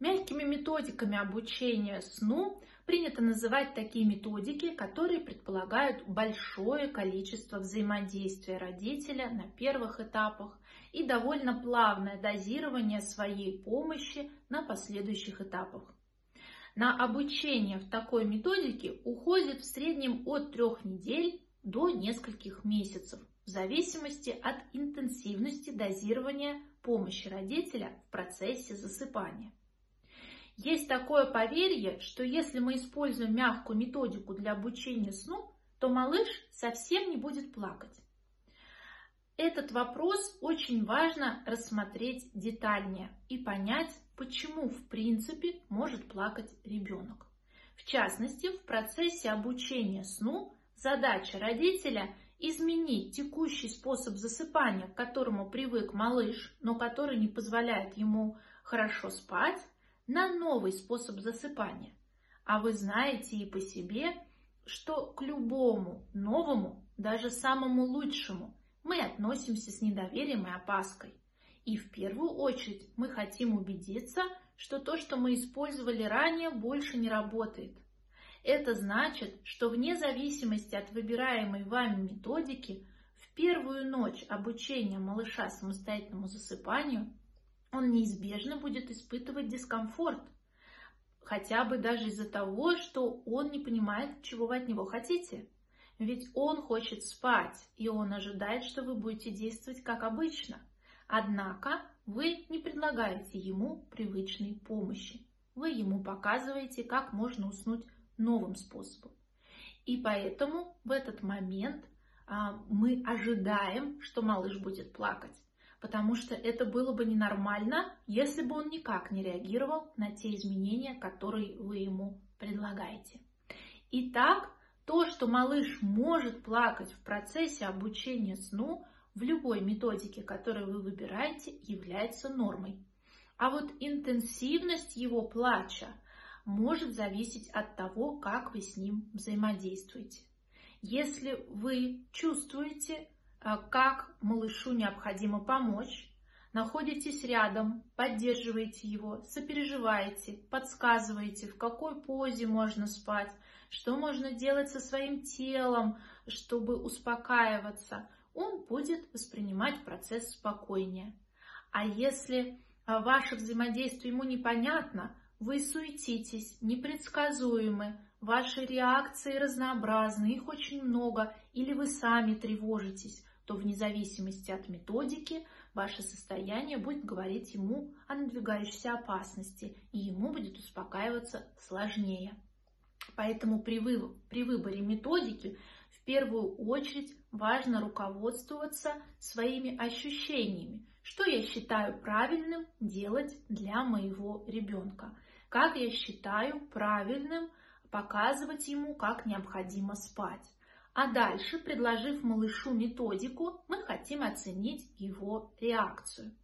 Мягкими методиками обучения сну принято называть такие методики, которые предполагают большое количество взаимодействия родителя на первых этапах и довольно плавное дозирование своей помощи на последующих этапах. На обучение в такой методике уходит в среднем от трех недель до нескольких месяцев, в зависимости от интенсивности дозирования помощи родителя в процессе засыпания. Есть такое поверье, что если мы используем мягкую методику для обучения сну, то малыш совсем не будет плакать. Этот вопрос очень важно рассмотреть детальнее и понять, почему в принципе может плакать ребенок. В частности, в процессе обучения сну задача родителя изменить текущий способ засыпания, к которому привык малыш, но который не позволяет ему хорошо спать, на новый способ засыпания. А вы знаете и по себе, что к любому новому, даже самому лучшему, мы относимся с недоверием и опаской. И в первую очередь мы хотим убедиться, что то, что мы использовали ранее, больше не работает. Это значит, что вне зависимости от выбираемой вами методики, в первую ночь обучения малыша самостоятельному засыпанию он неизбежно будет испытывать дискомфорт, хотя бы даже из-за того, что он не понимает, чего вы от него хотите. Ведь он хочет спать, и он ожидает, что вы будете действовать как обычно. Однако вы не предлагаете ему привычной помощи. Вы ему показываете, как можно уснуть новым способом. И поэтому в этот момент а, мы ожидаем, что малыш будет плакать потому что это было бы ненормально, если бы он никак не реагировал на те изменения, которые вы ему предлагаете. Итак, то, что малыш может плакать в процессе обучения сну, в любой методике, которую вы выбираете, является нормой. А вот интенсивность его плача может зависеть от того, как вы с ним взаимодействуете. Если вы чувствуете, как малышу необходимо помочь, находитесь рядом, поддерживаете его, сопереживаете, подсказываете, в какой позе можно спать, что можно делать со своим телом, чтобы успокаиваться, он будет воспринимать процесс спокойнее. А если а, ваше взаимодействие ему непонятно, вы суетитесь, непредсказуемы, ваши реакции разнообразны, их очень много, или вы сами тревожитесь, то вне зависимости от методики ваше состояние будет говорить ему о надвигающейся опасности, и ему будет успокаиваться сложнее. Поэтому при, вы, при выборе методики в первую очередь важно руководствоваться своими ощущениями, что я считаю правильным делать для моего ребенка, как я считаю правильным показывать ему, как необходимо спать. А дальше, предложив малышу методику, мы хотим оценить его реакцию.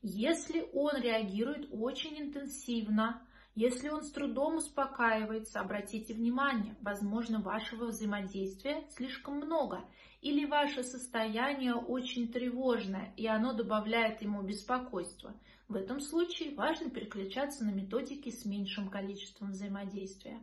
Если он реагирует очень интенсивно, если он с трудом успокаивается, обратите внимание, возможно, вашего взаимодействия слишком много, или ваше состояние очень тревожное, и оно добавляет ему беспокойства. В этом случае важно переключаться на методики с меньшим количеством взаимодействия.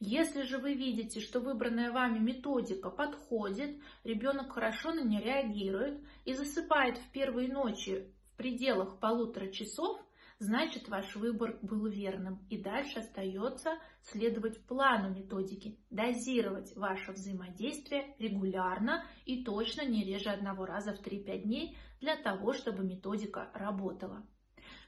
Если же вы видите, что выбранная вами методика подходит, ребенок хорошо на нее реагирует и засыпает в первые ночи в пределах полутора часов, значит ваш выбор был верным. И дальше остается следовать плану методики, дозировать ваше взаимодействие регулярно и точно не реже одного раза в 3-5 дней для того, чтобы методика работала.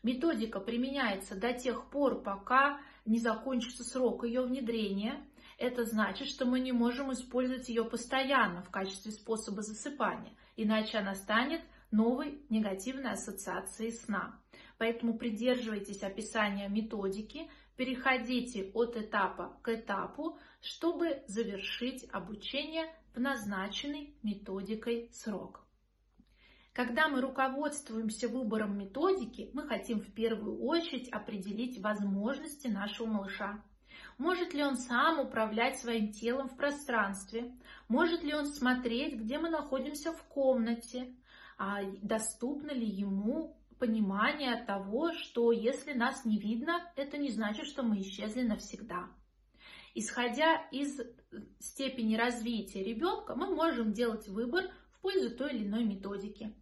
Методика применяется до тех пор, пока не закончится срок ее внедрения. Это значит, что мы не можем использовать ее постоянно в качестве способа засыпания, иначе она станет новой негативной ассоциацией сна. Поэтому придерживайтесь описания методики, переходите от этапа к этапу, чтобы завершить обучение в назначенный методикой срок. Когда мы руководствуемся выбором методики, мы хотим в первую очередь определить возможности нашего малыша. Может ли он сам управлять своим телом в пространстве? Может ли он смотреть, где мы находимся в комнате? А доступно ли ему понимание того, что если нас не видно, это не значит, что мы исчезли навсегда. Исходя из степени развития ребенка, мы можем делать выбор пользу той или иной методики.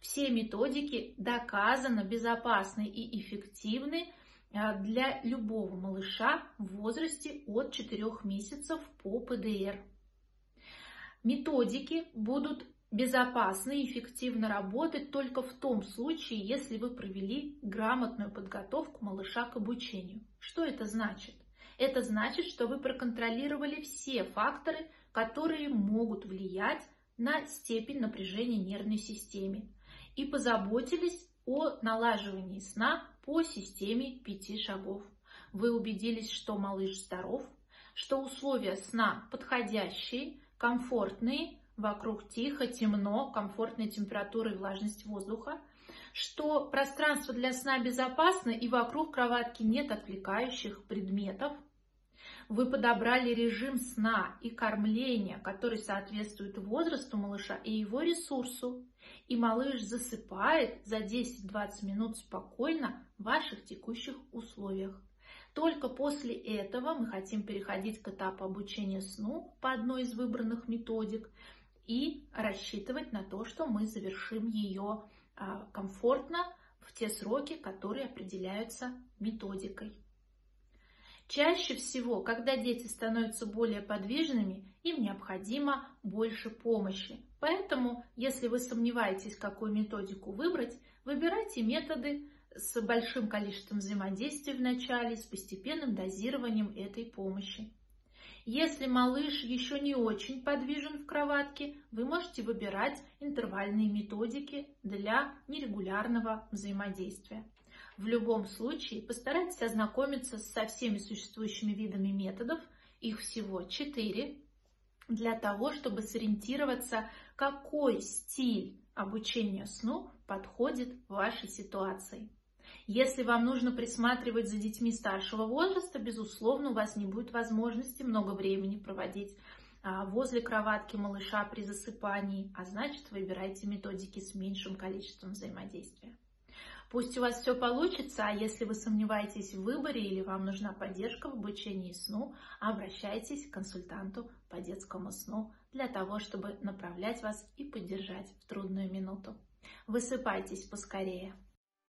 Все методики доказанно безопасны и эффективны а, для любого малыша в возрасте от 4 месяцев по ПДР. Методики будут безопасно и эффективно работать только в том случае, если вы провели грамотную подготовку малыша к обучению. Что это значит? Это значит, что вы проконтролировали все факторы, которые могут влиять на степень напряжения нервной системы и позаботились о налаживании сна по системе пяти шагов. Вы убедились, что малыш здоров, что условия сна подходящие, комфортные, вокруг тихо, темно, комфортная температура и влажность воздуха, что пространство для сна безопасно и вокруг кроватки нет отвлекающих предметов. Вы подобрали режим сна и кормления, который соответствует возрасту малыша и его ресурсу. И малыш засыпает за 10-20 минут спокойно в ваших текущих условиях. Только после этого мы хотим переходить к этапу обучения сну по одной из выбранных методик и рассчитывать на то, что мы завершим ее а, комфортно в те сроки, которые определяются методикой. Чаще всего, когда дети становятся более подвижными, им необходимо больше помощи. Поэтому, если вы сомневаетесь, какую методику выбрать, выбирайте методы с большим количеством взаимодействия в начале, с постепенным дозированием этой помощи. Если малыш еще не очень подвижен в кроватке, вы можете выбирать интервальные методики для нерегулярного взаимодействия. В любом случае постарайтесь ознакомиться со всеми существующими видами методов, их всего четыре, для того, чтобы сориентироваться, какой стиль обучения сну подходит вашей ситуации. Если вам нужно присматривать за детьми старшего возраста, безусловно, у вас не будет возможности много времени проводить а, возле кроватки малыша при засыпании, а значит выбирайте методики с меньшим количеством взаимодействия. Пусть у вас все получится, а если вы сомневаетесь в выборе или вам нужна поддержка в обучении сну, обращайтесь к консультанту по детскому сну для того, чтобы направлять вас и поддержать в трудную минуту. Высыпайтесь поскорее.